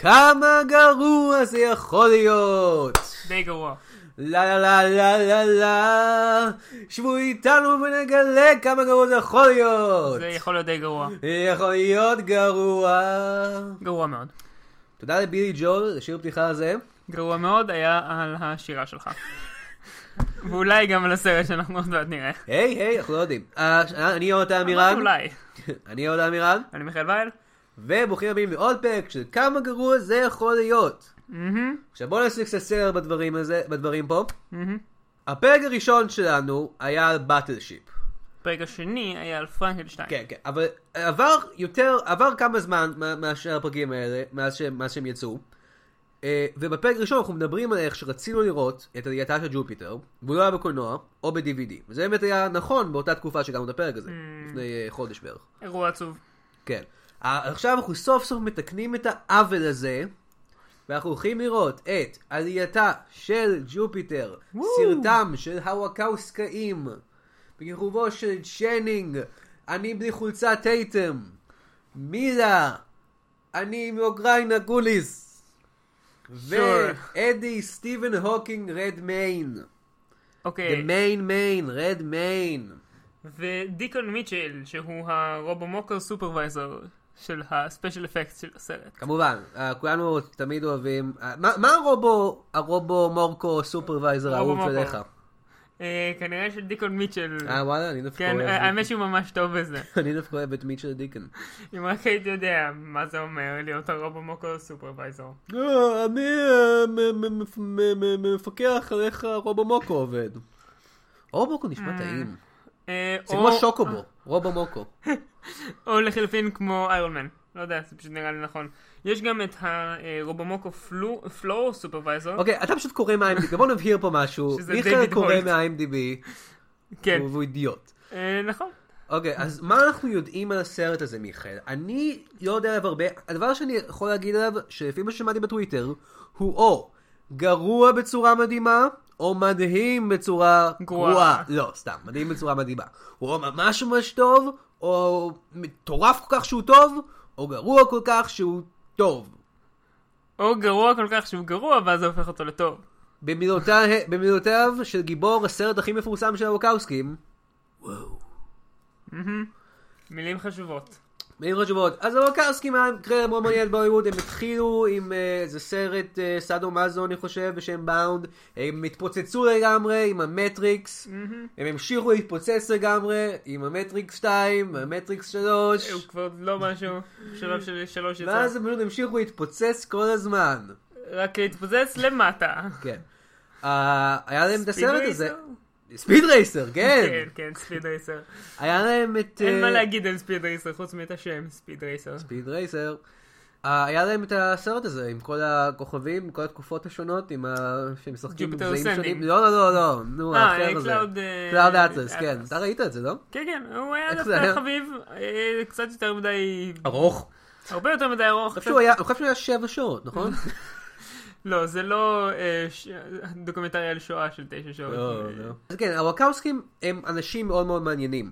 כמה גרוע זה יכול להיות! די גרוע. לה לה לה לה לה לה שבו איתנו ונגלה כמה גרוע זה יכול להיות! זה יכול להיות די גרוע. יכול להיות גרוע. גרוע מאוד. תודה לבילי ג'ול, לשיר הפתיחה הזה. גרוע מאוד היה על השירה שלך. ואולי גם על הסרט שאנחנו עוד מעט נראה. היי היי, אנחנו לא יודעים. אה, אני יונתן אמרתי עמירן. אולי. אני יונתן עמירן. אני מיכאל וייל. וברוכים הבאים לעוד פרק של כמה גרוע זה יכול להיות. עכשיו בואו נעשה קצת סדר בדברים, הזה, בדברים פה. מהמם. הפרק הראשון שלנו היה על Battleship. הפרק השני היה על פרנקנשטיין. כן, כן, אבל עבר יותר, עבר כמה זמן מאשר הפרקים האלה, מאז שהם, מאז שהם יצאו. אה, ובפרק הראשון אנחנו מדברים על איך שרצינו לראות את עלייתה של ג'ופיטר, והוא לא היה בקולנוע, או ב-DVD. וזה באמת היה נכון באותה תקופה שהגענו את הפרק הזה, לפני אה, חודש בערך. אירוע עצוב. כן. עכשיו אנחנו סוף סוף מתקנים את העוול הזה, ואנחנו הולכים לראות את עלייתה של ג'ופיטר, וואו. סרטם של הוואצ'אוסקים, בכיכובו של צ'נינג, אני בלי חולצה, טייטם, מילה, אני מאוקראינה קוניס, ואדי סטיבן הוקינג רד מיין. The אוקיי. main main, רד מיין. ודיקון מיטשל, שהוא הרובומוקר סופרוויזר של הספיישל אפקט של הסרט. כמובן, אה, כולנו תמיד אוהבים, אה, מה מה הרובו, הרובו מורקו סופרוויזר האהוב מורקו. שלך? אה, כנראה של דיקון מיטשל. אה וואלה, אני דווקא כן, אוהב, האמת שהוא ממש טוב בזה. אני דווקא אוהב את מיטשל דיקן. אם רק הייתי יודע מה זה אומר להיות ה Robomoco supervisor. אה, אני מפקח על איך ה Robo Moco עובד. Robo Moco נשמע טעים. זה כמו שוקובו, Robo Moco. או לחלופין כמו Iron Man. לא יודע, זה פשוט נראה לי נכון. יש גם את ה Robomoco flo- floor supervisor. אוקיי, אתה פשוט קורא מה-IMDb, בוא נבהיר פה משהו. מיכאל קורא. מה-IMDb, כן. והוא אידיוט. אה, נכון. אוקיי, אז מה אנחנו יודעים על הסרט הזה, מיכאל? אני לא יודע עליו הרבה. הדבר שאני יכול להגיד עליו, שלפי מה ששמעתי בטוויטר, הוא או גרוע בצורה מדהימה, או מדהים בצורה גרועה. לא, סתם, מדהים בצורה מדהימה. הוא או ממש ממש טוב, או מטורף כל כך שהוא טוב, או גרוע כל כך שהוא טוב. או גרוע כל כך שהוא גרוע, ואז זה הופך אותו לטוב. במילותיו, במילותיו של גיבור הסרט הכי מפורסם של הוואצ'אוסקים, וואו. מילים חשובות. מילים חשובות. אז הוואצ'אוסקים היה מקרה מאוד מעניין בהוליווד, הם התחילו עם אה, איזה סרט אה, סאדו מאזו אני חושב בשם Bound, הם התפוצצו לגמרי עם המטריקס, הם המשיכו להתפוצץ לגמרי עם המטריקס 2, המטריקס 3, הוא כבר לא משהו, שלב של שלוש יצא. ואז הם פשוט המשיכו להתפוצץ כל הזמן. רק להתפוצץ למטה. כן. אה, היה להם את הסרט הזה. Speed Racer, כן. כן, כן, Speed Racer. היה להם את... אין אה, מה להגיד על Speed Racer חוץ מאת השם, Speed Racer. Speed Racer. אה, היה להם את הסרט הזה עם כל הכוכבים, עם כל התקופות השונות, עם ה... שהם משחקים Jupiter בגזעים Ascending. שונים. לא, לא, לא, לא, נו, אה, האחר הזה. Cloud, אה, Cloud Atlas, כן. אתה ראית את זה, לא? כן, כן, הוא היה? דווקא חביב, אה, קצת יותר מדי, ארוך. הרבה יותר מדי ארוך. אני חושב שהוא היה שבע שעות, נכון? לא, זה לא אה, דוקומנטרי על שואה של תשע שעות. לא, אה, לא. אז כן, הוואצ'אוסקים הם אנשים מאוד מאוד מעניינים.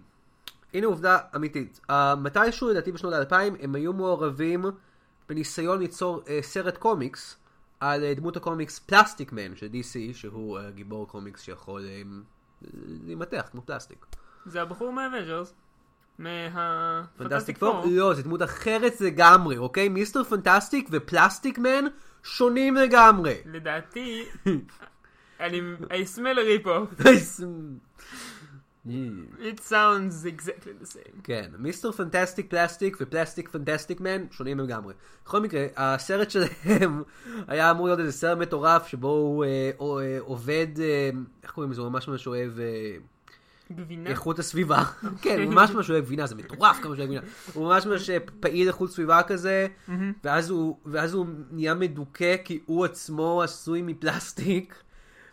הנה עובדה אמיתית. מתישהו, לדעתי בשנות האלפיים, הם היו מעורבים בניסיון ליצור אה, סרט קומיקס על דמות הקומיקס Plastic Man של DC, שהוא גיבור קומיקס שיכול להימתח כמו פלסטיק. זה הבחור מה Avengers. Fantastic מה Fantastic Four? Four. לא, זו דמות אחרת לגמרי, אוקיי? Mister Fantastic ו Plastic Man שונים לגמרי. לדעתי, אני, I smell a rip-off. It sounds exactly the same. כן, Mister Fantastic Plastic ו Plastic Fantastic Man שונים לגמרי. בכל מקרה, הסרט שלהם היה אמור להיות איזה סרט מטורף שבו הוא אה, אה, עובד, אה, איך קוראים לזה? הוא ממש ממש אוהב אה, גבינה? איכות הסביבה. כן, ממש ממש אוהב גבינה, זה מטורף כמה שהוא אוהב גבינה. הוא ממש ממש אה, פעיל איכות סביבה כזה, ואז הוא, ואז הוא נהיה מדוכא כי הוא עצמו עשוי מפלסטיק.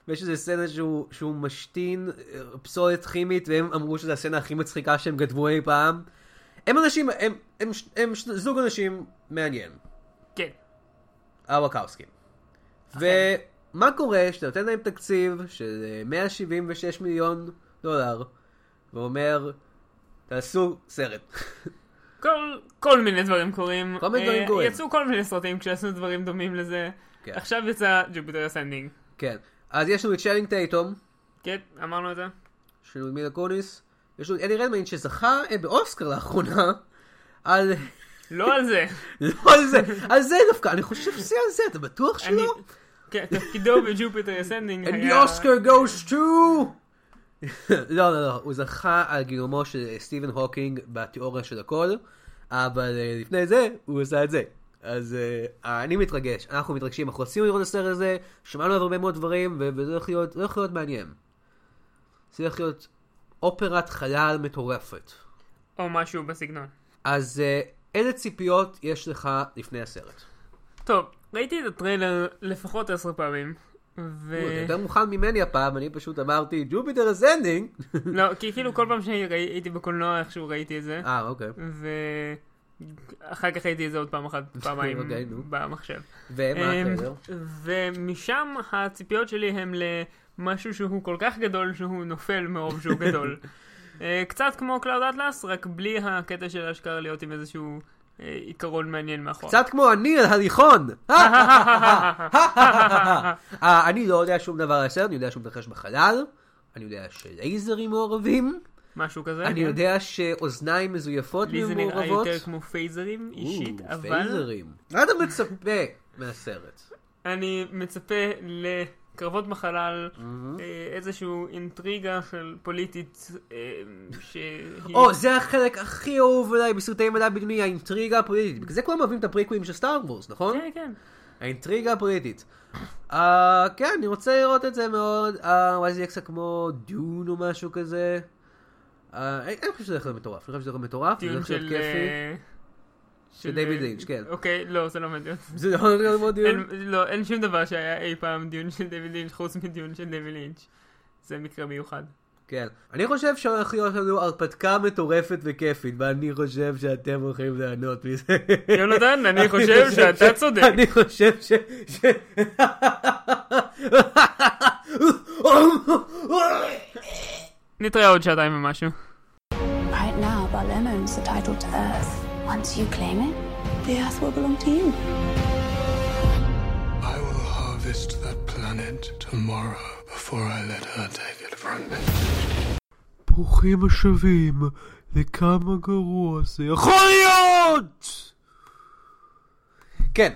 ויש איזה סצנה שהוא, שהוא משתין אה, פסולת כימית, והם אמרו שזו הסצנה הכי מצחיקה שהם כתבו אי פעם. הם אנשים, הם, הם, הם, הם זוג אנשים מעניין, כן. הוואצ'אוסקים. ומה קורה שאתה נותן להם תקציב של אה, 176 מיליון דולר, ואומר, תעשו סרט. כל, כל מיני דברים קורים. כל מיני דברים אה, קורים. יצאו כל מיני סרטים כשעשו דברים דומים לזה. כן. עכשיו יצא Jupiter Ascending. כן. אז יש לנו את צ'אנינג טייטום, כן, אמרנו את זה. יש לנו את מילה קוניס, יש לנו את אדי רדמיין שזכה אה, באוסקר לאחרונה, על... לא על זה. לא על זה, על זה דווקא, אני חושב שזה על זה, אתה בטוח. שלא? כן, תפקידו ב Jupiter Ascending And the היה... Oscar goes to... לא, לא, לא, הוא זכה על גילומו של סטיבן הוקינג בתיאוריה של הכל, אבל אה, לפני זה הוא עשה את זה. אז אה, אני מתרגש, אנחנו מתרגשים, אנחנו רצינו לראות את הסרט הזה, שמענו עליו הרבה מאוד דברים, וזה הולך להיות, הולך להיות מעניין. זה הולך להיות אופרת חלל מטורפת. או משהו בסגנון. אז אה, איזה ציפיות יש לך לפני הסרט? טוב, ראיתי את הטריילר לפחות עשר פעמים. ו... אתה יותר מוכן ממני הפעם, אני פשוט אמרתי Jupiter Ascending. לא, כי כאילו כל פעם שהייתי בקולנוע איכשהו ראיתי את זה. אה, אוקיי. ואחר כך ראיתי את זה עוד פעם אחת, פעמיים אוקיי, נו. במחשב. ומה אמ, הטריילר? ומשם הציפיות שלי הם למשהו שהוא כל כך גדול שהוא נופל מרוב שהוא גדול. אה, קצת כמו Cloud Atlas, רק בלי הקטע של אשכרה להיות עם איזשהו עיקרון מעניין מאחור. קצת כמו אני על הליכון. אה, אני לא יודע שום דבר על הסרט, אני יודע שהוא מתרחש בחלל, אני יודע שלייזרים מעורבים, משהו כזה. אני כן. יודע שאוזניים מזויפות לי זה נראה מעורבות. יותר כמו פייזרים אישית, אבל פייזרים. מה אתה מצפה מהסרט? אני מצפה לקרבות בחלל, אה, איזשהו אינטריגה של פוליטית אה, שהיא... או, זה החלק הכי אהוב עליי בסרטי מדע בדיוני, האינטריגה הפוליטית. בגלל זה כולם אוהבים את הפריקווים של סטאר וורס, נכון? כן, כן. האינטריגה הפוליטית. אה, כן, אני רוצה לראות את זה מאוד. אולי זה יהיה קצת כמו דון או משהו כזה. אני חושב שזה הולך להיות מטורף. אני חושב שזה הולך להיות מטורף. להיות של... כיפי. אה, של דיוויד אה, לינץ', כן. אוקיי, לא, זה לא מדהים. זה לא הולך להיות מאוד דיון. אין- לא, אין שום דבר שהיה אי פעם דיון של דיוויד לינץ' חוץ מדיון של דיוויד לינץ'. זה מקרה מיוחד. כן. אני חושב שהולך להיות לנו הרפתקה מטורפת וכיפית, ואני חושב שאתם הולכים ליהנות מזה. יונתן, אני חושב שאתה צודק. אני חושב ש... נתראה עוד שעתיים ומשהו. Right now, Barlem owns the title to Earth. Once you claim it, the Earth will belong to you. I will harvest that planet tomorrow before I let her take it from me. ברוכים השבים לכמה גרוע זה יכול להיות! כן,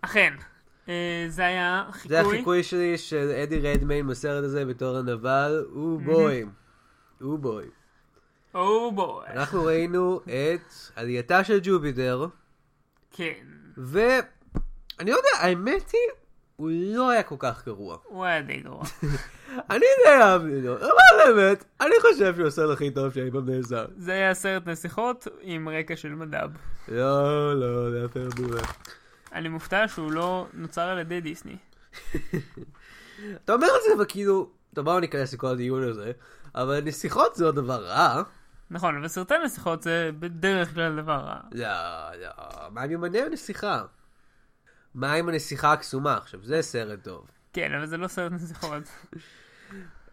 אכן. אה, זה היה זה חיקוי. החיקוי שלי של אדי רדמיין בסרט הזה בתור הנבל, או בוי. או בוי. או בוי. אנחנו ראינו את עלייתה של ג'ופיטר, כן. ואני לא יודע, האמת היא, הוא לא היה כל כך גרוע. הוא היה די גרוע. אני די אהבתי לו, אבל באמת, אני חושב שהוא הסרט הכי טוב שאי פעם נעשה. זה היה סרט נסיכות עם רקע של מדב. לא, לא, זה היה סרט מעולה. אני מופתע שהוא לא נוצר על ידי דיסני. אתה אומר את זה, אבל כאילו, טוב בואו ניכנס לכל הדיון הזה, אבל נסיכות זה לא דבר רע. נכון, אבל סרטי נסיכות זה בדרך כלל דבר רע. לא, לא, מה עם יומני הנסיכה? מה עם הנסיכה הקסומה? עכשיו, זה סרט טוב. כן, אבל זה לא סרט נסיכות.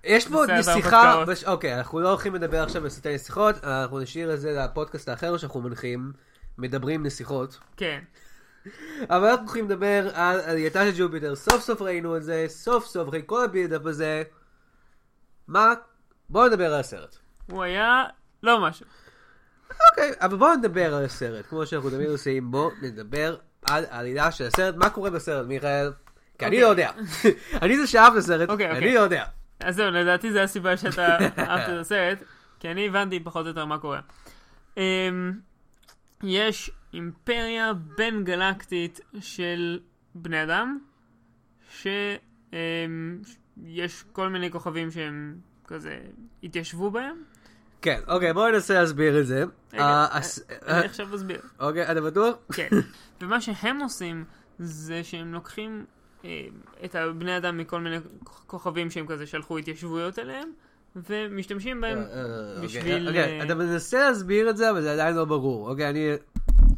יש פה בסדר, נסיכה. בש... אוקיי, אנחנו לא הולכים לדבר עכשיו על סרטי נסיכות, אנחנו נשאיר את זה לפודקאסט האחר שאנחנו מנחים, מדברים נסיכות. כן. אבל אנחנו הולכים לדבר על עלייתה של ג'ופיטר, סוף סוף ראינו את זה, סוף סוף אחרי כל ה buildup הזה. מה? בואו נדבר על הסרט. הוא היה לא משהו. אוקיי, אבל בואו נדבר על הסרט, כמו שאנחנו תמיד עושים, בואו נדבר על העלילה של הסרט, מה קורה בסרט, מיכאל? כי אני אוקיי. לא יודע. אני זה שאהב את הסרט, אוקיי, אני אוקיי. לא יודע. אז זהו, לדעתי זה הסיבה שאתה אהבת את הסרט, כי אני הבנתי פחות או יותר מה קורה. אמ, יש אימפריה בין גלקטית של בני אדם, שיש כל מיני כוכבים שהם כזה התיישבו בהם. כן, אוקיי, בואו ננסה להסביר את זה. רגע, אה, הס- אני עכשיו אסביר. אוקיי, אתה בטוח? כן. ומה שהם עושים זה שהם לוקחים אה, את הבני אדם מכל מיני כוכבים שהם כזה שלחו התיישבויות אליהם, ומשתמשים בהם אה, אה, אוקיי, בשביל... אוקיי, אה, אתה מנסה להסביר את זה, אבל זה עדיין לא ברור. אוקיי, אני...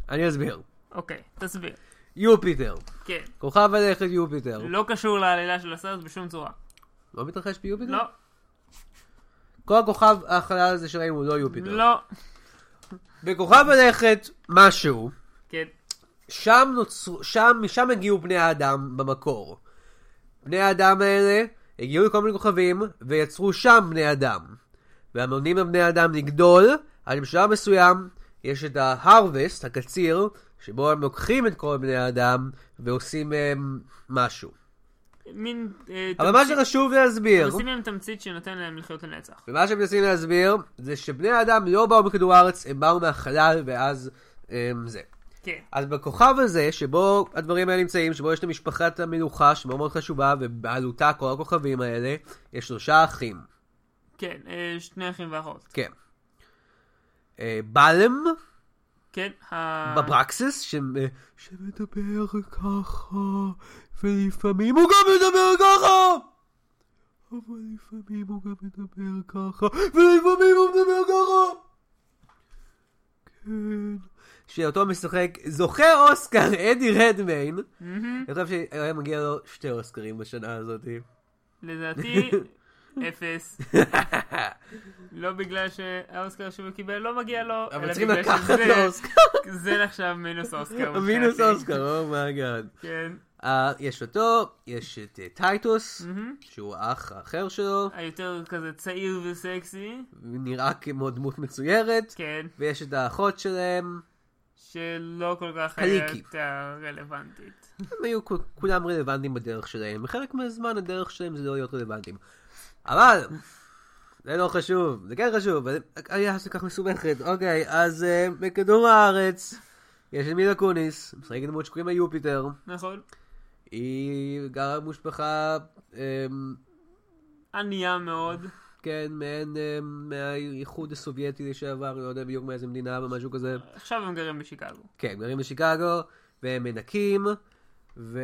אני אסביר. אוקיי, תסביר. יופיטר. כן. כוכב הלכת יופיטר. לא קשור לעלילה של הסרט בשום צורה. לא מתרחש ביופיטר? לא, כל הכוכב החלל הזה שראינו הוא לא יופיטר. לא. בכוכב הלכת משהו, כן. שם נוצרו, שם, משם הגיעו בני האדם במקור. בני האדם האלה הגיעו לכל מיני כוכבים ויצרו שם בני אדם. והמונים בבני האדם לגדול, עד בשלב מסוים יש את ה-harvest, הקציר, שבו הם לוקחים את כל בני האדם ועושים מהם משהו. מין... אה, אבל מה תמצית- שחשוב להסביר, עושים להם תמצית שנותן להם לחיות לנצח. ומה שהם מנסים להסביר, זה שבני האדם לא באו מכדור הארץ, הם באו מהחלל, ואז הם, זה. כן. אז בכוכב הזה, שבו הדברים האלה נמצאים, שבו יש את המשפחת המלוכה, שמאוד מאוד חשובה, ובעלותה כל הכוכבים האלה, יש שלושה אחים. כן, אה, שני אחים ואחות. כן. אה, בלם, כן. בברקסס, ש... שמדבר ככה, ולפעמים הוא גם מדבר ככה! אבל לפעמים הוא גם מדבר ככה, ולפעמים הוא מדבר ככה! כן. שאותו משחק זוכה אוסקר, אדי רדמיין. אני חושב שהיה מגיע לו שתי אוסקרים בשנה הזאת. לדעתי, אפס. לא בגלל שהאוסקר שהוא קיבל לא מגיע לו, אבל צריכים לקחת לו אוסקר. זה נחשב מינוס אוסקר. מינוס. אוסקר, oh my god. כן. יש אותו, יש את אה, טייטוס, מהמם. שהוא האח האחר שלו, היותר כזה צעיר וסקסי. נראה כמו דמות מצוירת, כן. ויש את האחות שלהם, שלא כל כך. הייתה רלוונטית. הם היו כולם רלוונטיים בדרך שלהם, וחלק מהזמן הדרך שלהם זה לא להיות רלוונטיים. אבל, זה לא חשוב, זה כן חשוב, אבל היה זה כך מסובכת. אוקיי, אז אה, בכדור הארץ, יש את מילה קוניס, משחקת דמות שקוראים לה יופיטר. נכון. היא גרה במשפחה, אמ, ענייה מאוד. כן, מעין אמ, מהאיחוד הסובייטי לשעבר, לא יודע בדיוק מאיזה מדינה או משהו כזה. עכשיו הם גרים בשיקגו. כן, גרים בשיקגו, והם מנקים, ו...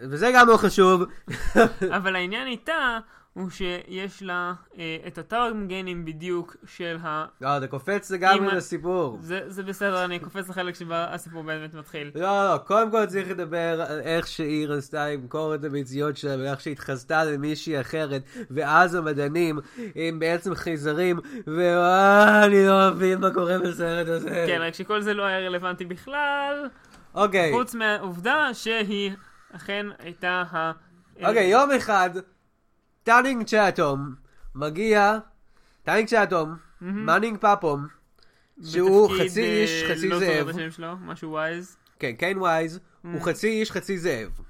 וזה גם לא חשוב. אבל העניין איתה הוא שיש לה אה, את אותם גנים בדיוק של ה... לא, אתה קופץ לגמרי לסיפור. זה, זה בסדר, אני קופץ לחלק שבה הסיפור באמת מתחיל. לא, לא, קודם כל צריך לדבר על איך שהיא רצתה למכור את הביציות שלה ואיך שהתחזתה למישהי אחרת, ואז המדענים הם בעצם חייזרים, ואני לא מבין מה קורה בסרט הזה. כן, רק שכל זה לא היה רלוונטי בכלל, אוקיי, חוץ מהעובדה שהיא אכן הייתה ה... אוקיי, יום אחד, טאנינג צ'אטום מגיע, טאנינג צ'אטום, מאנינג פאפום, שהוא חצי אה, איש, חצי לא זוכר זאב. את השם שלו, משהו ווייז. כן, קיין וייז, הוא חצי איש, חצי זאב.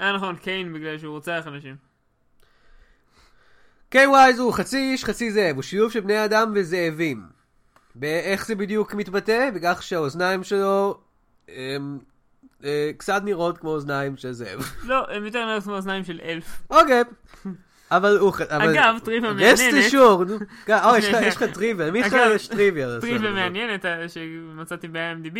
אה נכון, קיין בגלל שהוא רוצח אנשים. קיין וייז הוא חצי איש, חצי זאב, הוא שילוב של בני אדם וזאבים. באיך זה בדיוק מתבטא? בכך שהאוזניים שלו הם, אה, קצת נראות כמו אוזניים של זאב. לא, הם יותר נראים כמו אוזניים של אלף. אוקיי. אבל הוא... אגב, טריוויה מעניינת. Sure, נו. אה, יש לך- יש לך טריוויה, למי אגב, יש טריוויה? טריוויה? מעניינת אה, שמצאתי ב-IMDb,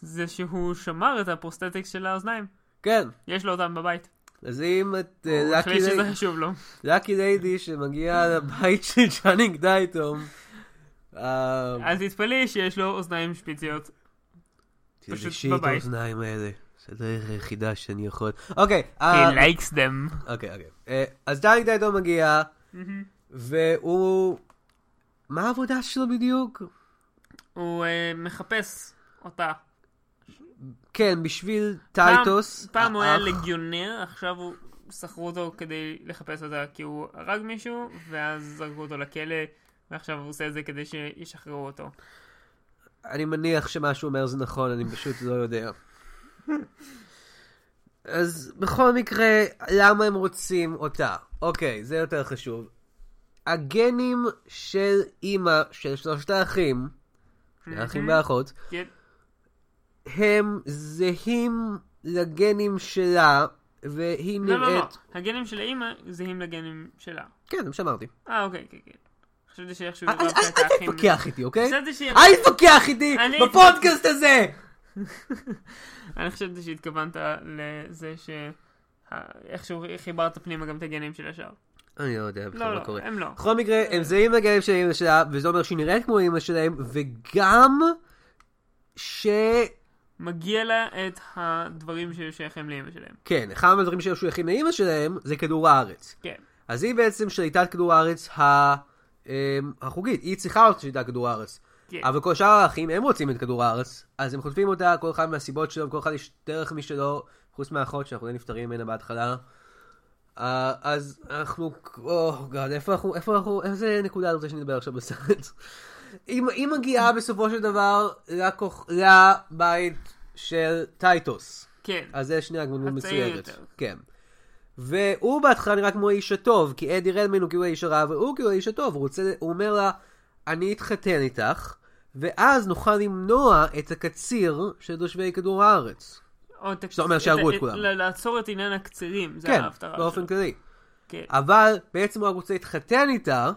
זה שהוא שמר את ה prosthetics של האוזניים. כן. יש לו אותם בבית. אז אם את אה, הוא החליט שזה חשוב לו. lucky lady שמגיע לבית של צ'אנינג דייטום, אל תתפלאי שיש לו אוזניים שפיציות. תלבשי את בבית. האוזניים האלה. זה הדרך היחידה שאני יכול. אוקיי, He אה, likes them. אוקיי, אוקיי. אה, אז צ'אנינג דייטום מגיע, והוא... מה העבודה שלו בדיוק? הוא אה, מחפש אותה. כן, בשביל טייטוס. פעם הוא היה לגיונר, עכשיו הוא... שכרו אותו כדי לחפש אותה כי הוא הרג מישהו, ואז זרקו אותו לכלא, ועכשיו הוא עושה את זה כדי שישחררו אותו. אני מניח שמה שהוא אומר זה נכון, אני פשוט לא יודע. אז בכל מקרה, למה הם רוצים אותה? אוקיי, זה יותר חשוב. הגנים של אימא של שלושת האחים, האחים והאחות, כן, הם זהים לגנים שלה, והיא לא, לא, לא. נראית... הגנים של האימא זהים לגנים שלה. כן, זה מה שאמרתי. אה, אוקיי, כן, כן. חשבתי שאיכשהו אל- ערבת את אל. תתווכח איתי, אוקיי? אל תתווכח איתי אני- בפודקאסט הזה! אני חשבתי שהתכוונת לזה ש... איכשהו חיברת פנימה גם את הגנים של השאר. אני לא יודע בכלל לא, מה לא, קורה. הם לא. בכל מקרה, הם זהים לגנים של אמא שלה, וזה אומר שהיא נראית כמו אמא שלהם, וגם ש... מגיע לה את הדברים ששייכים לאמא שלהם. כן, אחד מהדברים שהיו שייכים לאמא שלהם זה כדור הארץ. כן. אז היא בעצם שליטת כדור הארץ ה... אמ, החוגית, היא צריכה להיות שליטת כדור הארץ. כן. אבל כל שאר האחים, הם רוצים את כדור הארץ, אז הם חוטפים אותה, כל אחד מהסיבות שלו, כל אחד יש דרך משלו, חוץ מהאחות שאנחנו די נפטרים ממנה בהתחלה. אה, אז אנחנו, או גאד, איפה אנחנו, איפה אנחנו, איזה נקודה אתה רוצה שנדבר עכשיו בסרט? היא היא מגיעה בסופו של דבר לכוח- לבית של טייטוס. כן. אז זה שנייה הצעיר מצוירת. יותר. כן. והוא בהתחלה נראה כמו האיש הטוב, כי אדי רדמן הוא כאילו האיש הרע, והוא כאילו האיש הטוב, הוא רוצה, הוא אומר לה, אני אתחתן איתך, ואז נוכל למנוע את הקציר של תושבי כדור הארץ. או תק- שאתה אומר שיהרגו את ה- כולם. לעצור את עניין הקצירים, זה כן, ההפטרה באופן שלו. כללי. כן. אבל בעצם הוא רק רוצה להתחתן איתה,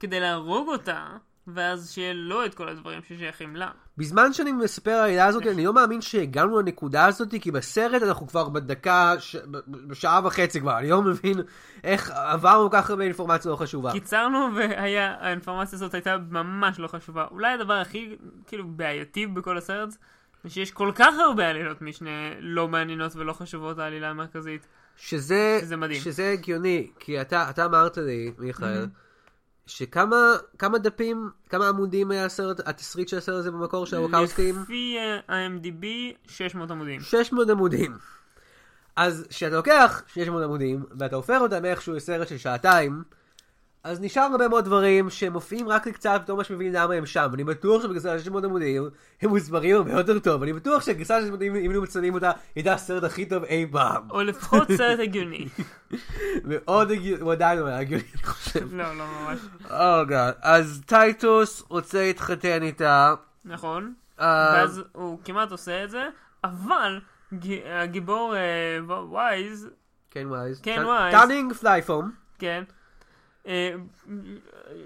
כדי להרוג אותה, ואז שיהיה לו את כל הדברים ששייכים לה. בזמן שאני מספר על העילה הזאת, אני לא מאמין שהגענו לנקודה הזאת, כי בסרט אנחנו כבר בדקה, ש... בשעה וחצי כבר, אני לא מבין איך עברנו כל כך הרבה אינפורמציה לא חשובה. קיצרנו והיה, האינפורמציה הזאת הייתה ממש לא חשובה. אולי הדבר הכי כאילו בעייתי בכל הסרט, זה שיש כל כך הרבה עלילות משנה לא מעניינות ולא חשובות העלילה המרכזית. שזה, שזה מדהים. שזה הגיוני, כי אתה, אתה אמרת לי, מיכאל, שכמה כמה דפים, כמה עמודים היה הסרט, התסריט של הסרט הזה במקור של הווקאוסטים? לפי אה, ה-IMDb, 600 עמודים. 600 עמודים. אז כשאתה לוקח 600 עמודים, ואתה הופך אותם איכשהו לסרט של שעתיים, אז נשאר הרבה מאוד דברים שמופיעים רק לקצת, פתאום ממש מבין למה הם שם. אני בטוח שבגרסה של 600 עמודים, הם מוסברים הרבה יותר טוב. אני בטוח שהגרסה של 600 עמודים, אם היו מצלמים אותה, הייתה הסרט הכי טוב אי פעם. או לפחות סרט הגיוני. מאוד הגיוני, הוא עדיין לא היה הגיוני, אני חושב. לא, לא ממש. Oh god. אז טייטוס רוצה להתחתן איתה. נכון. אה, ואז הוא כמעט עושה את זה, אבל הגיבור אה, וייז, כן וייז. כן, וייז. טאנינג פלייפום. כן,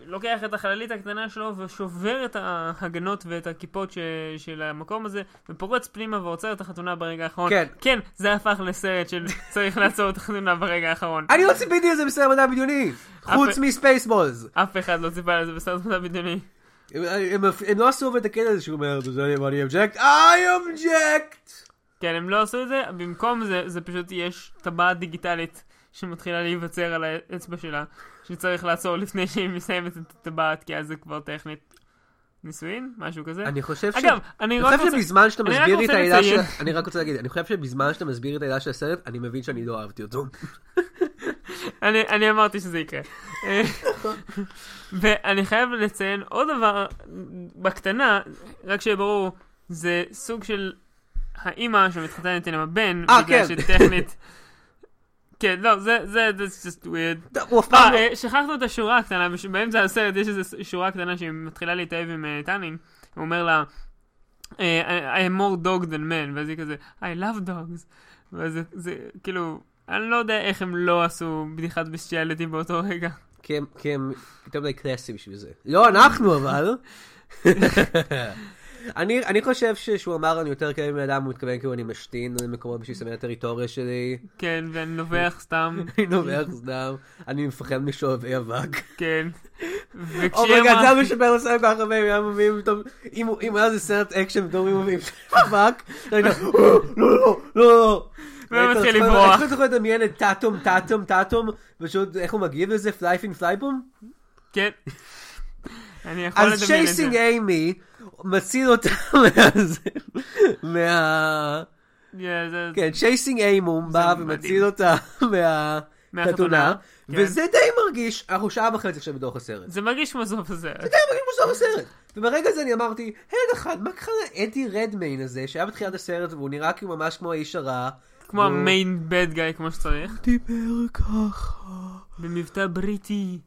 לוקח את החללית הקטנה שלו ושובר את ההגנות ואת הכיפות ש... של המקום הזה ופורץ פנימה ועוצר את החתונה ברגע האחרון. כן. כן, זה הפך לסרט של צריך לעצור את החתונה ברגע האחרון. אני לא ציפיתי לזה בסרט מדע בדיוני. חוץ מספייסבולס. אף אחד לא ציפה לזה בסרט מדע בדיוני. הם, לא עשו את הקטע הזה שהוא אומר, "Does anybody object? I object! כן, הם לא עשו את זה, במקום זה, זה פשוט יש טבעת דיגיטלית שמתחילה להיווצר על האצבע שלה, שצריך לעצור לפני שהיא מסיימת את הטבעת, כי אז זה כבר טכנית נישואין, משהו כזה. אני חושב ש... אגב, אני רק רוצה... שבזמן שאתה מסביר את העילה של... אני רק רוצה להגיד, אני חושב שבזמן שאתה מסביר את העלילה של הסרט, אני מבין שאני לא אהבתי אותו. אני, אמרתי שזה יקרה. ואני חייב לציין עוד דבר בקטנה, רק שיהיה ברור, זה סוג של האימא שמתחתנת עם הבן, אה, בגלל כן. שטכנית... כן, לא, זה, זה, that's just weird. פעם אה, לא... אה, שכחנו את השורה הקטנה, באמצע הסרט יש איזו שורה קטנה שהיא מתחילה להתאהב עם אה, טאנינג, הוא אומר לה, אה, I am more dog than man, ואז היא כזה, I love dogs. ואז זה, זה כאילו, אני לא יודע איך הם לא עשו בדיחת בסטיאליטי באותו רגע. כי הם יותר מדי קלאסי בשביל זה. לא אנחנו אבל. אני, אני חושב שכשהוא אמר אני יותר כאלה מבן אדם, הוא מתכוון כאילו אני משתין למקומות בשביל לסמן את הטריטוריה שלי. כן, ואני נובח סתם, אני נובח סתם, אני מפחד משואבי אבק. כן. אומייגאד, זה אמרה, המשפר עושה כל כך הרבה, אם היה מביאים פתאום, אם היה איזה סרט אקשן פתאום היו מביאים אבק, אתה יודע, לא, לא, לא, לא. והוא מתחיל אתה לברוח. איך אתה יכול לדמיין את טאטום, טאטום, טאטום, ופשוט איך הוא מגיב לזה, פלייפינג פלייפום? כן. אני יכול לדמיין אז את זה. צ'ייסינג אימי מציל אותה מה... כן, צ'ייסינג אימום בא. ומציל אותה מהחתונה, כן. וזה די מרגיש, אנחנו שעה וחצי עכשיו בתוך הסרט. זה מרגיש כמו סוף הסרט. זה די מרגיש בסוף הסרט. וברגע זה אני אמרתי, היי אחד, מה קרה לאדי רדמיין הזה, שהיה בתחילת הסרט והוא נראה כאילו ממש כמו האיש הרע. כמו המיין בד גאי כמו שצריך. דיבר ככה, במבטא בריטי.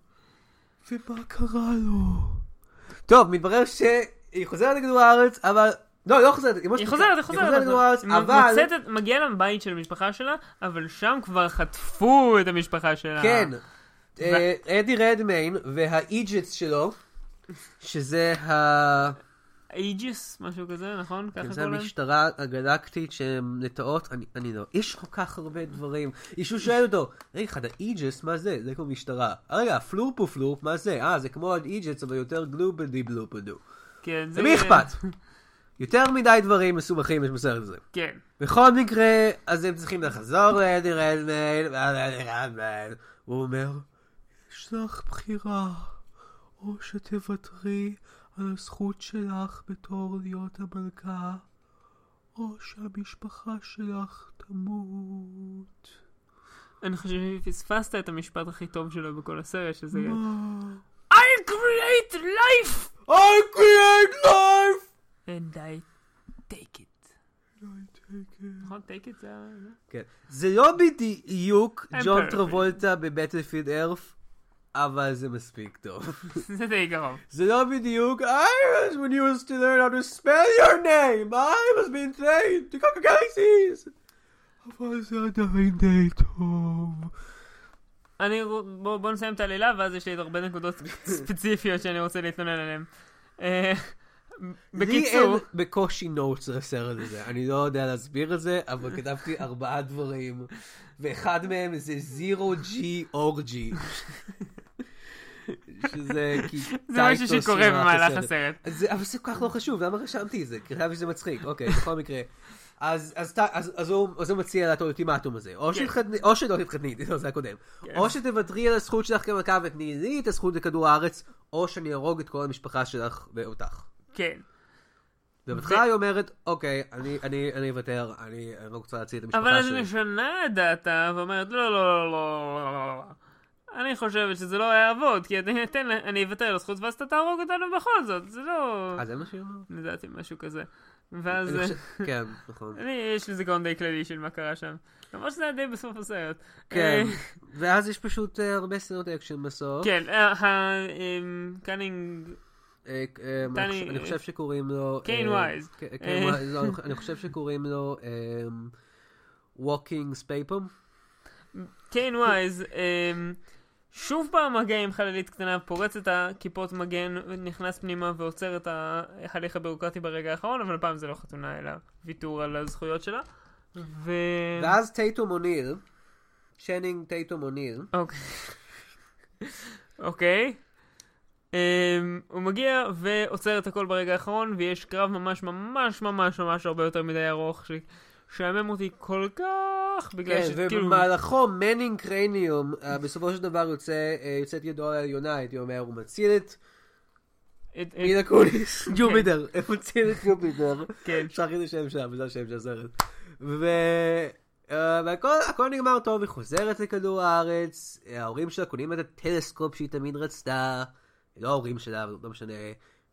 ומה קרה לו? טוב, מתברר שהיא חוזרת לכדור הארץ, אבל... לא, היא לא חוזרת, היא היא חוזרת, היא חוזרת. לכדור הארץ, היא אבל... מוצאת את- מגיעה לבית של המשפחה שלה, אבל שם כבר חטפו את המשפחה שלה. כן. אה, אדי רדמיין והאיג'טס שלו, שזה ה... אייג'ס, משהו כזה, נכון? ככה כן, זה קוראים להם? המשטרה הגלקטית שהן נטעות, אני, אני לא, יש כל כך הרבה דברים. מישהו שואל אותו, רגע אחד, האיג'ס, מה זה? זה כמו משטרה. רגע, הפלופו פלופ, מה זה? אה, זה כמו האיג'ס, אבל יותר גלובדי בלופדו. כן, זה... למי אכפת? יותר מדי דברים מסובכים יש בסרט הזה. כן. בכל מקרה, אז הם צריכים לחזור לאדי רדמן, ואז אדי רדמן, הוא אומר, יש לך בחירה, או שתוותרי על הזכות שלך בתור להיות המלכה, או שהמשפחה שלך תמות. אני חושב שפספסת את המשפט הכי טוב שלו בכל הסרט, שזה? I create life! I create! And I take it. I take it. נכון? take it זה ה... זה? כן. זה לא בדיוק ג'ון. טרבולטה בבטלפילד ארף, אבל זה מספיק טוב. זה די קרוב. זה לא בדיוק, I was when you used to learn how to spell your name, I was being trained to conquer galaxies. אבל זה עדיין די טוב. אני, ר- בוא, בוא נסיים את העלילה, ואז יש לי עוד הרבה נקודות ספציפיות שאני רוצה להתלונן עליהן. לי אין בקיצור, בקושי נוטס לסרט הזה, אני לא יודע להסביר את זה, אבל כתבתי ארבעה דברים, ואחד מהם זה זירו ג'י אורג'י. שזה כי זה משהו שקורה במהלך הסרט. זה- אבל זה כל כך לא חשוב, למה רשמתי את זה? כי חשבתי שזה מצחיק, אוקיי, בכל מקרה. אז, אז, ת- אז, אז, הוא, אז הוא מציע לה את האולטימטום הזה, או, כן. או שלא תתחתני, לא, זה הקודם, כן. או שתוותרי על הזכות שלך כמלכה ותני לי את הזכות לכדור הארץ, או שאני אהרוג את כל המשפחה שלך ואותך. כן. ובהתחלה היא אומרת, אוקיי, אני, אוותר, אני, לא רוצה להציל את המשפחה אבל אז שלי. היא משנה את דעתה ואומרת, לא, לא, לא, לא, לא, לא, לא. אני חושבת שזה לא יעבוד, כי אני אוותר על הזכות ואז אתה תהרוג אותנו בכל זאת, זה לא... אה, זה מה שהיא אומרת? לדעתי משהו כזה. ואז... כן, נכון. אני, יש לי זיכרון די כללי של מה קרה שם. למרות שזה היה די בסוף הסרט. כן, אה, ואז יש פשוט אה, הרבה סצנות אקשן בסוף. כן, הקאנינג... אה, אה, אני חושב- שקוראים לו... קיין אה, וייז. קיין וייז, לא, אני חושב שקוראים לו ווקינג ספייפום. קיין ווייז, אמ, שוב פעם מגיע עם חללית קטנה, פורץ את הכיפות מגן, נכנס פנימה ועוצר את ההליך הביורוקרטי ברגע האחרון, אבל הפעם זה לא חתונה אלא ויתור על הזכויות שלה. ו... ואז טייטום אוניל, שנינג טייטום אוניל, אוקיי. אמ, הוא מגיע ועוצר את הכל ברגע האחרון, ויש קרב ממש ממש ממש ממש הרבה יותר מדי ארוך, ששעמם אותי כל כך, בגלל כן, שכאילו... ובמהלכו מנינג קרניום, אה, בסופו של דבר יוצא, אה, יוצאת ידו על העליונה, הייתי אומר, הוא מציל את את- את- מילה קוניס, ג'ופיטר, הוא מציל את ג'ופיטר. כן. שכחתי את השם שלה, וזה השם של הסרט. ו... אה, והכל הכל נגמר טוב, היא חוזרת לכדור הארץ, ההורים שלה קונים את הטלסקופ שהיא תמיד רצתה, לא ההורים שלה, לא משנה,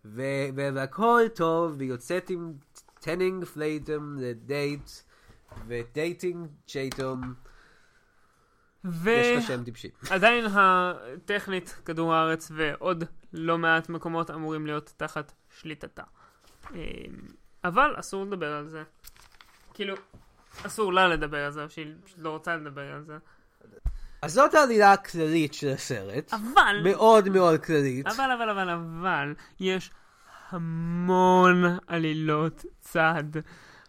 ו... והכל טוב, והיא יוצאת עם טנינג פלייטם לדייט, ודייטינג צ'ייטום, ו... יש לה שם טיפשי. עדיין הטכנית כדור הארץ ועוד לא מעט מקומות אמורים להיות תחת שליטתה. אמ, אבל אסור לדבר על זה. כאילו, אסור לה לדבר על זה, או שהיא פשוט לא רוצה לדבר על זה. אז זאת העלילה הכללית של הסרט, אבל, מאוד מאוד כללית. אבל, אבל, אבל, אבל, יש המון עלילות צד.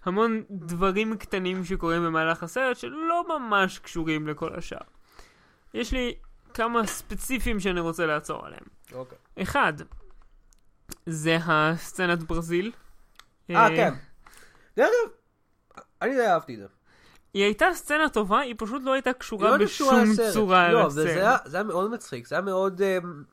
המון דברים קטנים שקורים במהלך הסרט שלא ממש קשורים לכל השאר. יש לי כמה ספציפיים שאני רוצה לעצור עליהם. אוקיי. אחד, זה הסצנת ברזיל. אה, כן. דרך אגב, אני די אהבתי את זה. היא הייתה סצנה טובה, היא פשוט לא הייתה קשורה לא בשום לסרט. צורה לא, לסרט. זה היה- זה היה מאוד מצחיק, זה היה מאוד... אמ,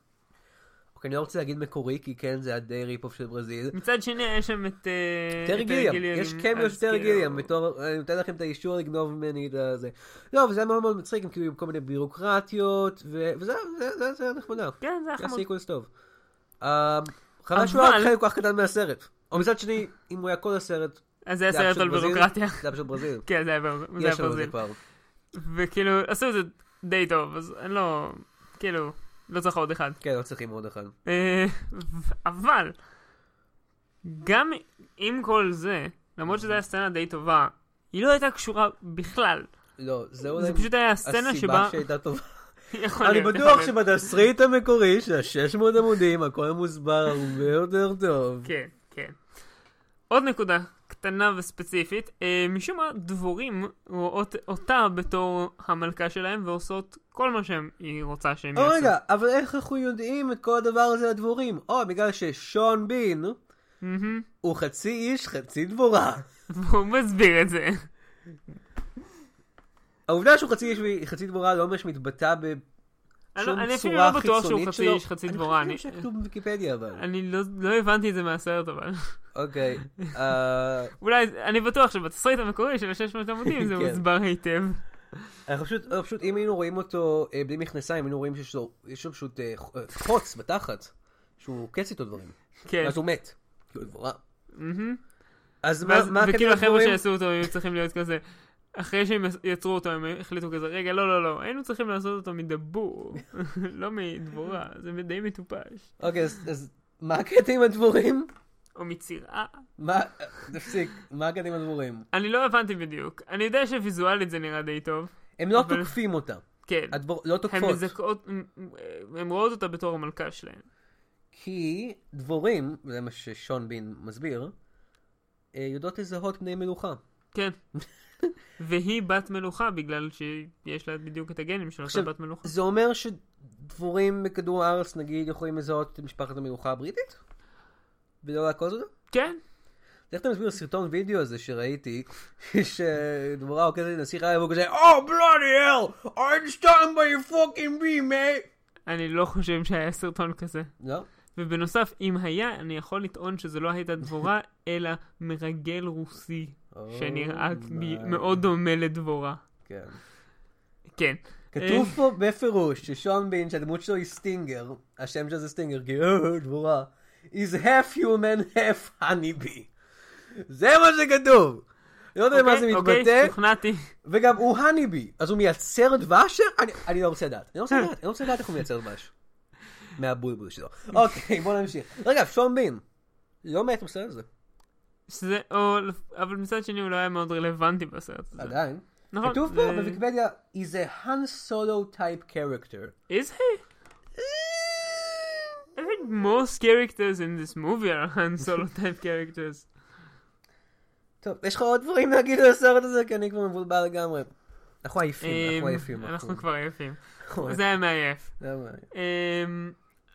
אוקיי, אני לא רוצה להגיד מקורי, כי כן, זה היה די rip-off של ברזיל. מצד שני, יש שם את... אה, טרי את גיליאם, יש עם- קמיו אז של טרי כאילו- גיליאם, בתור, אני נותן לכם את האישור לגנוב ממני את זה. לא, אבל זה היה מאוד מאוד מצחיק, עם כאילו עם כל מיני בירוקרטיות, וזה זה- זה- זה היה נחמדה. כן, זה היה זה היה חמוד. sequence טוב. אמ, חבל שהוא היה חלק כל כך קטן מהסרט. או מצד שני, אם הוא היה כל הסרט, אז זה היה סרט על ברזיל, בירוקרטיה. זה היה פשוט ברזיל. כן, זה היה בר- זה היה יש לנו את זה ברזיל. כבר. וכאילו, עשו את זה די טוב, אז אני לא... כאילו, לא צריך עוד אחד. כן, לא צריכים עוד אחד. אה, אבל, גם עם כל זה, למרות שזו הייתה סצנה די טובה, היא לא הייתה קשורה בכלל. לא, זה אולי זה פשוט היה הסצנה הסיבה שבה... שהייתה טובה. אני בטוח. שבתסריט המקורי של ה-600 עמודים הכל מוסבר הרבה יותר טוב. כן, כן. עוד נקודה קטנה וספציפית, אה, משום מה דבורים רואות אותה בתור המלכה שלהם ועושות כל מה שהיא רוצה שהם יעשו. רגע, אבל איך אנחנו יודעים את כל הדבר הזה לדבורים? או, בגלל ששון בין מהמם. הוא חצי איש, חצי דבורה. והוא מסביר את זה. העובדה שהוא חצי איש וחצי דבורה לא ממש מתבטא לא- שום אני אפילו לא בטוח שהוא חצי. איש, חצי דבורה. אני חושב שכתוב בוויקיפדיה אבל. אני לא- לא הבנתי את זה מהסרט אבל. אוקיי. אה, אולי, אני בטוח שבתסריט המקורי של ה-600 עמודים זה כן. מוסבר היטב. אנחנו פשוט, אם היינו רואים אותו אה, בלי מכנסיים, היינו רואים שיש לו פשוט אה, חוץ בתחת, שהוא קץ איתו דברים. כן. ואז הוא מת. כאילו דבורה. אז מה מה וכאילו החבר'ה? שעשו אותו היו צריכים להיות כזה. אחרי שהם יצרו אותו הם החליטו כזה, רגע, לא, לא, לא, היינו צריכים לעשות אותו מדבור, לא מדבורה, זה די מטופש. אוקיי, אז- מה הקטע עם הדבורים? או מצירה. מה, תפסיק, מה הקטע עם הדבורים? אני לא הבנתי בדיוק. אני יודע שוויזואלית זה נראה די טוב. הם לא אבל- תוקפים אותה. כן. הדבור, לא הן תוקפות. מזכות, הן רואות אותה בתור המלכה שלהן. כי דבורים, זה מה ששון בין מסביר, אה, יודעות לזהות בני מלוכה. כן. והיא בת מלוכה בגלל שיש לה בדיוק את הגנים של אותה בת מלוכה. זה אומר שדבורים בכדור הארץ נגיד יכולים לזהות את משפחת המלוכה הבריטית? ולא לעקוז אותה? כן. איך אתה מסביר סרטון וידאו הזה שראיתי, שדבורה עוקזת לנסיך היה והוא כזה, hell, I'm starting by your fucking bee, mate. אני לא חושב שהיה סרטון כזה. לא? ובנוסף, אם היה, אני יכול לטעון שזה לא הייתה דבורה, אלא מרגל רוסי, שנראה Oh my. מאוד דומה לדבורה. כן. כן. כתוב פה בפירוש ששון בין שהדמות שלו היא סטינגר, השם שלו זה סטינגר, כי אה, דבורה, is half human half honeybee. זה מה שכתוב. לא יודע מה זה אוקיי, מתבטא, אוקיי, שוכנעתי. וגם הוא honeybee, אז הוא מייצר דבש? אני- לא רוצה לדעת, אני לא רוצה לדעת, אני לא רוצה לדעת איך הוא מייצר דבש. מהבולבול שלו. אוקיי, בוא נמשיך. רגע, שון בין, לא מת בסרט הזה, שזה, או, אבל מצד שני הוא לא היה מאוד רלוונטי בסרט הזה. עדיין. נכון. כתוב פה זה- בוויקיפדיה, is a Han Solo type character. Is he? I think most characters in this movie are Han Solo type characters. טוב, יש לך עוד דברים להגיד על הסרט הזה? כי אני כבר מבולבל לגמרי. אנחנו עייפים, אנחנו אמ, עייפים. אנחנו כבר עייפים. זה היה מעייף. אמ,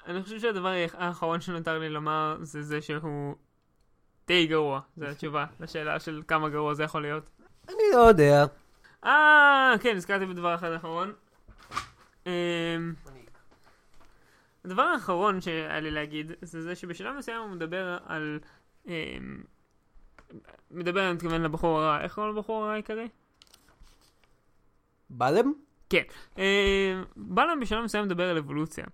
אני חושב שהדבר האחרון שנותר לי לומר זה זה שהוא די גרוע. זו התשובה לשאלה של כמה גרוע זה יכול להיות. אני לא יודע. אה, כן, הזכרתי בדבר אחד אחרון. אמ, הדבר האחרון שהיה לי להגיד זה זה שבשלב מסוים הוא מדבר על... אמ, מדבר, אני מתכוון לבחור הרע. איך קוראים לבחור הרע העיקרי? בלם? כן. אה, בלם בשלב מסוים מדבר על אבולוציה.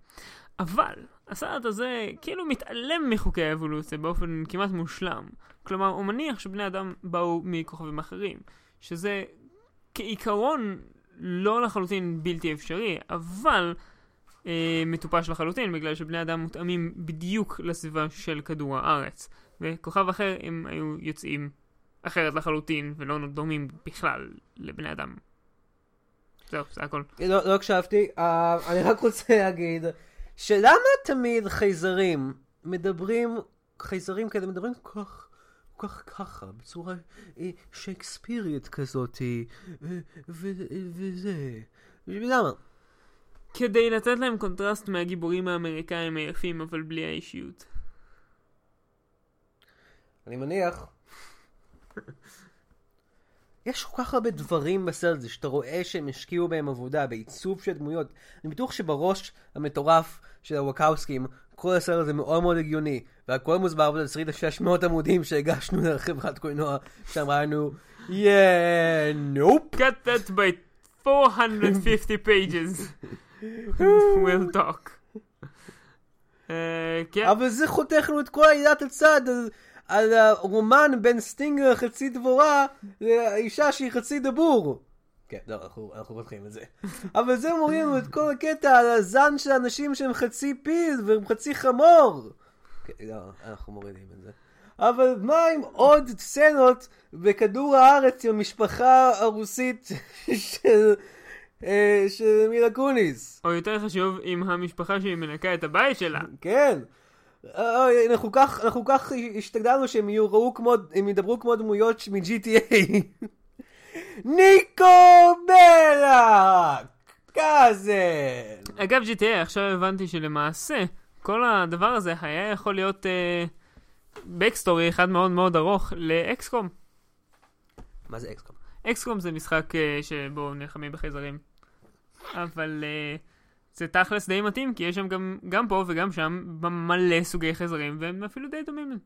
אבל הסרט הזה כאילו מתעלם מחוקי האבולוציה באופן כמעט מושלם. כלומר, הוא מניח שבני אדם באו מכוכבים אחרים. שזה כעיקרון לא לחלוטין בלתי אפשרי, אבל אה, מטופש לחלוטין, בגלל שבני אדם מותאמים בדיוק לסביבה של כדור הארץ. וכוכב אחר הם היו יוצאים אחרת לחלוטין, ולא דומים בכלל לבני אדם. זהו, זה הכל. לא לא הקשבתי. אה, אני רק רוצה להגיד, שלמה תמיד חייזרים מדברים, חייזרים כאלה מדברים כך... כל כך ככה, בצורה אה, שייקספירית כזאת, אה, ו- וזה. למה? כדי לתת להם קונטרסט מהגיבורים האמריקאים היפים, אבל בלי האישיות. אני מניח. יש כל כך הרבה דברים בסרט הזה שאתה רואה שהם השקיעו בהם עבודה, בעיצוב של דמויות. אני בטוח שבראש המטורף של הווקאוסקים, כל הסרט הזה מאוד מאוד הגיוני, והכל מוסבר בתסריט ה-600 עמודים שהגשנו לחברת קולנוע, שאמרה לנו, yeah, nope. cut that by 450 pages. we'll talk. אה, כן, אבל זה חותך לנו את כל עלילת הצד על, על הרומן בין סטינגר חצי דבורה לאישה שהיא חצי דבור. כן, לא, אנחנו, אנחנו חותכים את זה. אבל זה מוריד לנו את כל הקטע על הזן של אנשים שהם חצי פיל והם חצי חמור. כן, לא, אנחנו מורידים את זה. אבל מה עם עוד סצנות בכדור הארץ עם המשפחה הרוסית של, אה, של מילה קוניס? או יותר חשוב, עם המשפחה שהיא מנקה את הבית שלה. כן. אה, אנחנו כך, אנחנו כך השתגדלנו שהם יראו כמו, הם ידברו כמו דמויות מ-GTA. ניקו בלק! קאזן! אגב, GTA, עכשיו הבנתי שלמעשה, כל הדבר הזה היה יכול להיות בקסטורי אחד מאוד מאוד ארוך לאקסקום. מה זה אקסקום? אקסקום זה משחק אה, שבו נלחמים בחייזרים. אבל אה, זה תכלס די מתאים, כי יש שם גם, גם פה וגם שם מלא סוגי חייזרים, והם אפילו די דומים.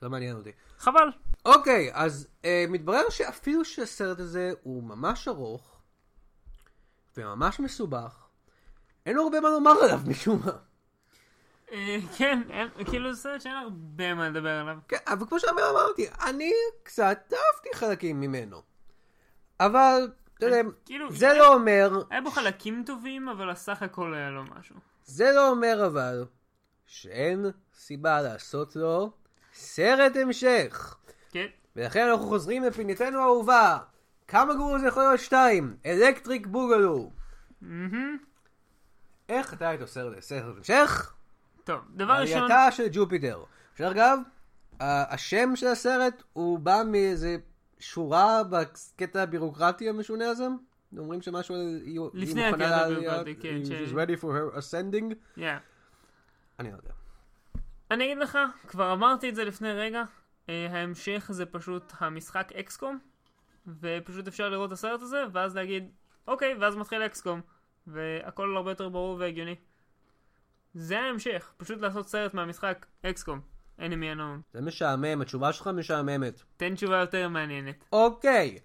זה מעניין אותי. חבל. אוקיי, אז אה, מתברר שאפילו שהסרט הזה הוא ממש ארוך, וממש מסובך, אין לו הרבה מה לומר עליו משום מה. אה, כן, כאילו זה סרט שאין הרבה מה לדבר עליו. כן, אבל כמו שאמרתי, אני קצת אהבתי חלקים ממנו. אבל, אתה יודע, כאילו, זה היה- לא אומר, היה בו חלקים טובים, אבל הסך הכל היה לו משהו. זה לא אומר אבל, שאין סיבה לעשות לו סרט המשך. כן. ולכן אנחנו חוזרים לפינתנו האהובה. כמה גרוע זה יכול להיות שתיים? אלקטריק בוגלו. איך אתה היית עושה סרט המשך? טוב, דבר ראשון, עלייתה של ג'ופיטר. שאגב, ה- השם של הסרט הוא בא מאיזה שורה בקטע הבירוקרטי המשונה הזה. אומרים שמשהו, לפני הקטע הבירוקרטי, כן, She's ready for her ascending. yeah. אני לא יודע. אני אגיד לך, כבר אמרתי את זה לפני רגע, אה, ההמשך זה פשוט המשחק אקסקום, ופשוט אפשר לראות את הסרט הזה, ואז להגיד, אוקיי, ואז מתחיל אקסקום, והכל הרבה יותר ברור והגיוני. זה ההמשך, פשוט לעשות סרט מהמשחק אקסקום, enemy unknown. זה משעמם, התשובה שלך משעממת. תן תשובה יותר מעניינת. אוקיי,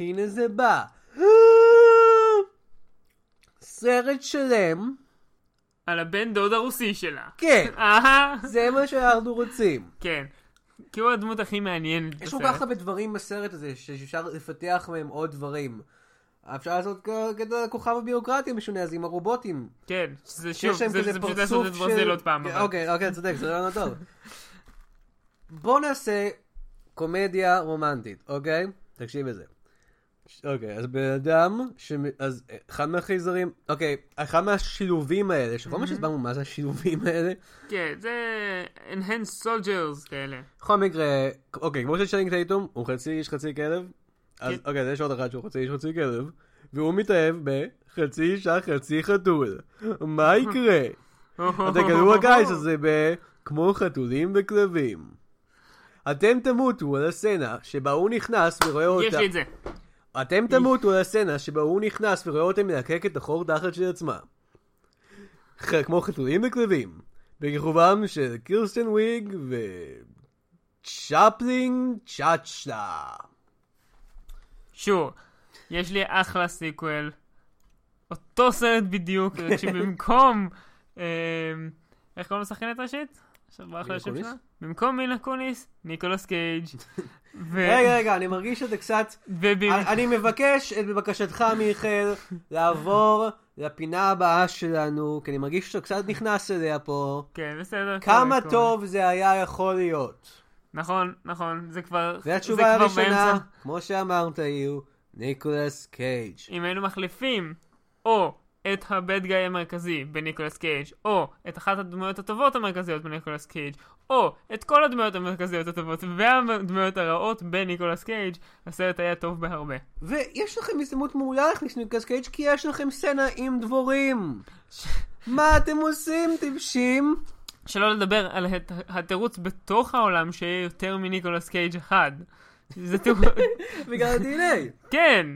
הנה זה בא. סרט שלם, על הבן דוד הרוסי שלה. כן, זה מה שאנחנו רוצים. כן. כי הוא הדמות הכי מעניינת יש כל בסרט. כך הרבה דברים בסרט הזה שאפשר לפתח מהם עוד דברים. אפשר לעשות כזה הכוכב הביורוקרטי המשונה הזה עם הרובוטים. כן, שזה שוב, זה פשוט לעשות את ברזיל של- עוד פעם. אוקיי, אוקיי, צודק, זה רעיון טוב. בוא נעשה קומדיה רומנטית, אוקיי? תקשיב לזה. אוקיי, אז בן אדם, שמ- אז אחד מהחייזרים, אוקיי, אחד מהשילובים האלה, שכל מה שהסברנו מה זה השילובים האלה, כן, זה enhanced soldiers כאלה. בכל מקרה, אוקיי, כמו שצ'יינג טייטום, הוא חצי איש חצי כלב, אז כן. אוקיי, אז יש עוד אחד שהוא חצי איש חצי כלב, והוא מתאהב בחצי אישה חצי חתול. מה יקרה? תגלו הקיץ הזה ב... כמו חתולים וכלבים. אתם תמותו על הסצנה שבה הוא נכנס ורואה אותה... יש לי את זה. אתם תמותו על הסצנה שבה הוא נכנס ורואה אותם מלקק את החור תחת של עצמה. כמו חתולים וכלבים. בכיכובם של קירסטן וויג וצ'פלינג צ'אצ'לה. Sure, יש לי אחלה sequel. אותו סרט בדיוק, רק שבמקום... אמ, איך קוראים לשחקנית ראשית? עכשיו ברח לי השם? שלה? במקום מילה קוניס, ניקולס קייג'. ו- רגע, רגע, אני מרגיש שזה קצת... ובמ- אני מבקש את בקשתך, מיכאל, לעבור לפינה הבאה שלנו, כי אני מרגיש שאתה קצת נכנס אליה פה. כן, בסדר. כמה טוב זה היה יכול להיות. נכון, נכון, זה כבר... זה והתשובה כבר הראשונה. כמו שאמרת, יהיו ניקולס קייג'. אם היינו מחליפים או את ה bad guy המרכזי בניקולס קייג' או את אחת הדמויות הטובות המרכזיות בניקולס קייג' או את כל הדמויות המרכזיות הטובות והדמויות הרעות בניקולס קייג' הסרט היה טוב בהרבה. ויש לכם הזדמנות מעולה להכניס ניקולס קייג' כי יש לכם סצנה עם דבורים. מה אתם עושים, טיפשים? שלא לדבר על הת- התירוץ בתוך העולם שיהיה יותר מניקולס קייג' אחד. זה תירוץ... בגלל ה-DNA. כן!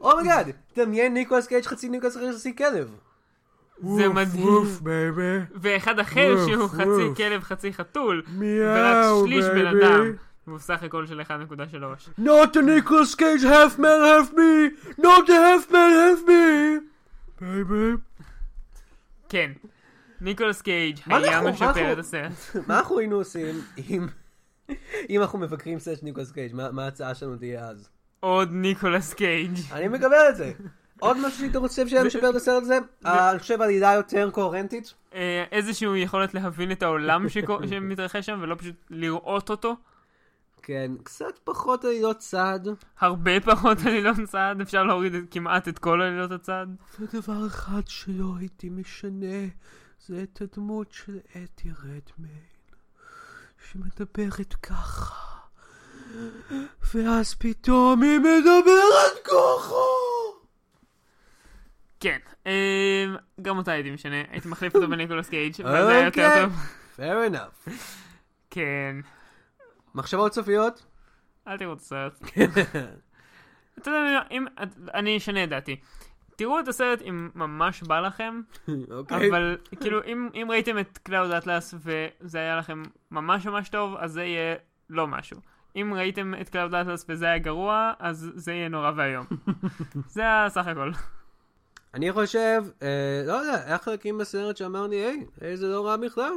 Oh my God, דמיין ניקולס קייג' חצי ניקולס קייג' חצי כלב. זה מדהים. ואחד אחר שהוא חצי. כלב חצי חתול. ורק מיאו, שליש בן. אדם. והוא סך הכל של 1.3. Not the Nicolas Cage half man half me! Not the half man half me! Baby. כן. ניקולס קייג' היה משפר את הסרט. מה אנחנו היינו עושים אם... אנחנו מבקרים סרט של ניקולס קייג', מה ההצעה שלנו תהיה אז? עוד ניקולס קייג'. אני מקבל את זה. עוד משהו שאתה חושב שהיה משפר את הסרט הזה? אני חושב עלילה יותר קוהרנטית. אה, איזושהי יכולת להבין את העולם שמתרחש שם ולא פשוט לראות אותו. כן, קצת פחות עלילות צד. הרבה פחות עלילות צד, אפשר להוריד כמעט את כל עלילות הצד. ודבר אחד שלא הייתי משנה, זה את הדמות של אתי רדמיין, שמדברת ככה, ואז פתאום היא מדברת ככה. כן. אה, גם אותה הייתי משנה, הייתי מחליף אותו בניקולס קייג', אבל זה היה יותר אוקיי. טוב. fair enough. כן. מחשבות סופיות? אל תראו את הסרט. אתה יודע מה, אם... אני אשנה את דעתי. תראו את הסרט אם ממש בא לכם, אוקיי? אבל כאילו אם, אם ראיתם את Cloud Atlas וזה היה לכם ממש ממש טוב, אז זה יהיה לא משהו. אם ראיתם את Cloud Atlas וזה היה גרוע, אז זה יהיה נורא ואיום. זה הסך הכל. אני חושב, אה, לא יודע, היה חלקים בסרט שאמרתי, היי, היי, זה לא רע בכלל.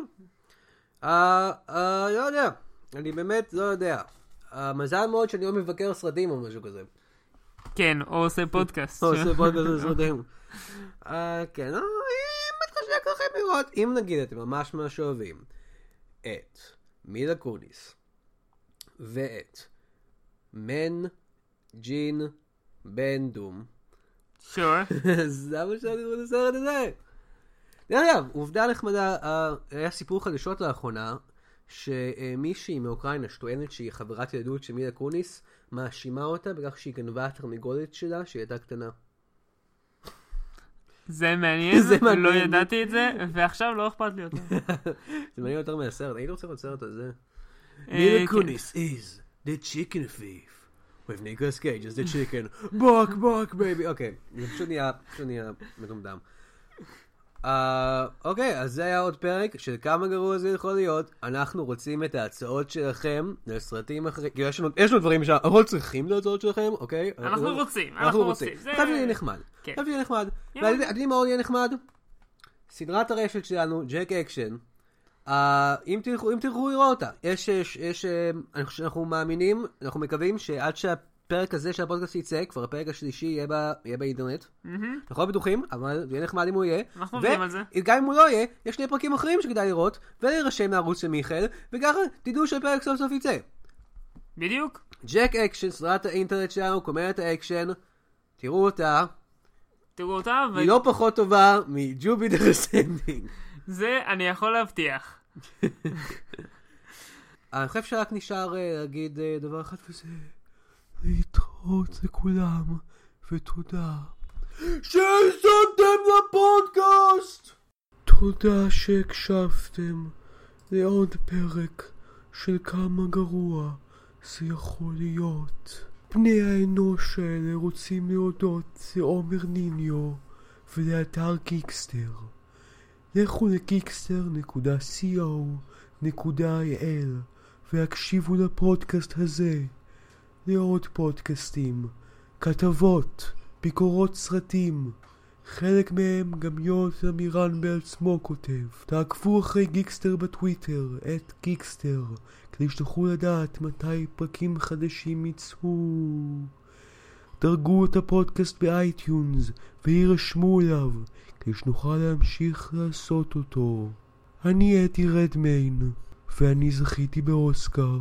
אה, אה, לא יודע, אני באמת לא יודע. אה, מזל מאוד שאני לא מבקר סרטים או משהו כזה. כן, או עושה פודקאסט. או עושה פודקאסט על סרטים. אה, כן, אה, אם מתחשק לכם לראות, אם נגיד אתם ממש ממש אוהבים את מילה קוניס ואת מן ג'ין בן דום. שור. אז למה שאני לראות את הסרט הזה? דרך אגב, עובדה נחמדה, היה סיפור חדשות לאחרונה, שמישהי מאוקראינה שטוענת שהיא חברת ילדות של מילה קוניס, מאשימה אותה בכך שהיא גנבה התרנגולת שלה, כשהיא הייתה קטנה. זה מעניין, זה מעניין. לא ידעתי את זה, ועכשיו לא אכפת לי יותר. זה מעניין יותר מהסרט, הייתי רוצה לראות סרט על זה. מילה כן. קוניס is the chicken thief. with ניקולס קייג' as the chicken. Bok bok baby. אוקיי, זה פשוט נהיה, פשוט נהיה מטומטם. אה, אוקיי, אז זה היה עוד פרק של כמה גרוע זה יכול להיות. אנחנו רוצים את ההצעות שלכם לסרטים אחרים. כאילו, יש לנו- דברים שאנחנו לא צריכים את ההצעות שלכם, אוקיי? אנחנו רוצים, אנחנו רוצים. חייב שיהיה נחמד. כן. חייב שיהיה נחמד. מה עוד יהיה נחמד? סדרת הרשת שלנו, ג'ק אקשן. אה, אם תלכו, אם תלכו לראות אותה, יש, יש, יש, אה, שאנחנו מאמינים, אנחנו מקווים שעד שהפרק הזה של הפודקאסט יצא, כבר הפרק השלישי יהיה, ב, יהיה באינטרנט. מהמם. אנחנו לא בטוחים, אבל יהיה נחמד אם הוא יהיה. אנחנו עובדים על זה. וגם אם הוא לא יהיה, יש שני פרקים אחרים שכדאי לראות, ולהירשם לערוץ של מיכאל, וככה תדעו שהפרק סוף סוף יצא. בדיוק. ג'ק אקשן, סדרת האינטרנט שלנו, קומדיית האקשן, תראו אותה, תראו אותה, היא לא פחות טובה מ Jupiter Ascending. וזה אני יכול להבטיח. אני חושב שרק נשאר אה, להגיד אה, דבר אחד וזה להתראות לכולם ותודה שהאזנתם לפודקאסט! תודה שהקשבתם לעוד פרק של כמה גרוע זה יכול להיות. בני האנוש האלה רוצים להודות לעומר ניניו ולאתר גיקסטר. לכו לגיקסטר.co.il והקשיבו לפודקאסט הזה, לעוד פודקאסטים, כתבות, ביקורות סרטים, חלק מהם גם יונתן מירן בעצמו כותב. תעקבו אחרי Geekster בטוויטר, את Geekster, כדי שתוכלו לדעת מתי פרקים חדשים יצאו. דרגו את הפודקאסט ב iTunes והירשמו אליו, כדי שנוכל להמשיך לעשות אותו. אני אדי רדמיין, ואני זכיתי באוסקר.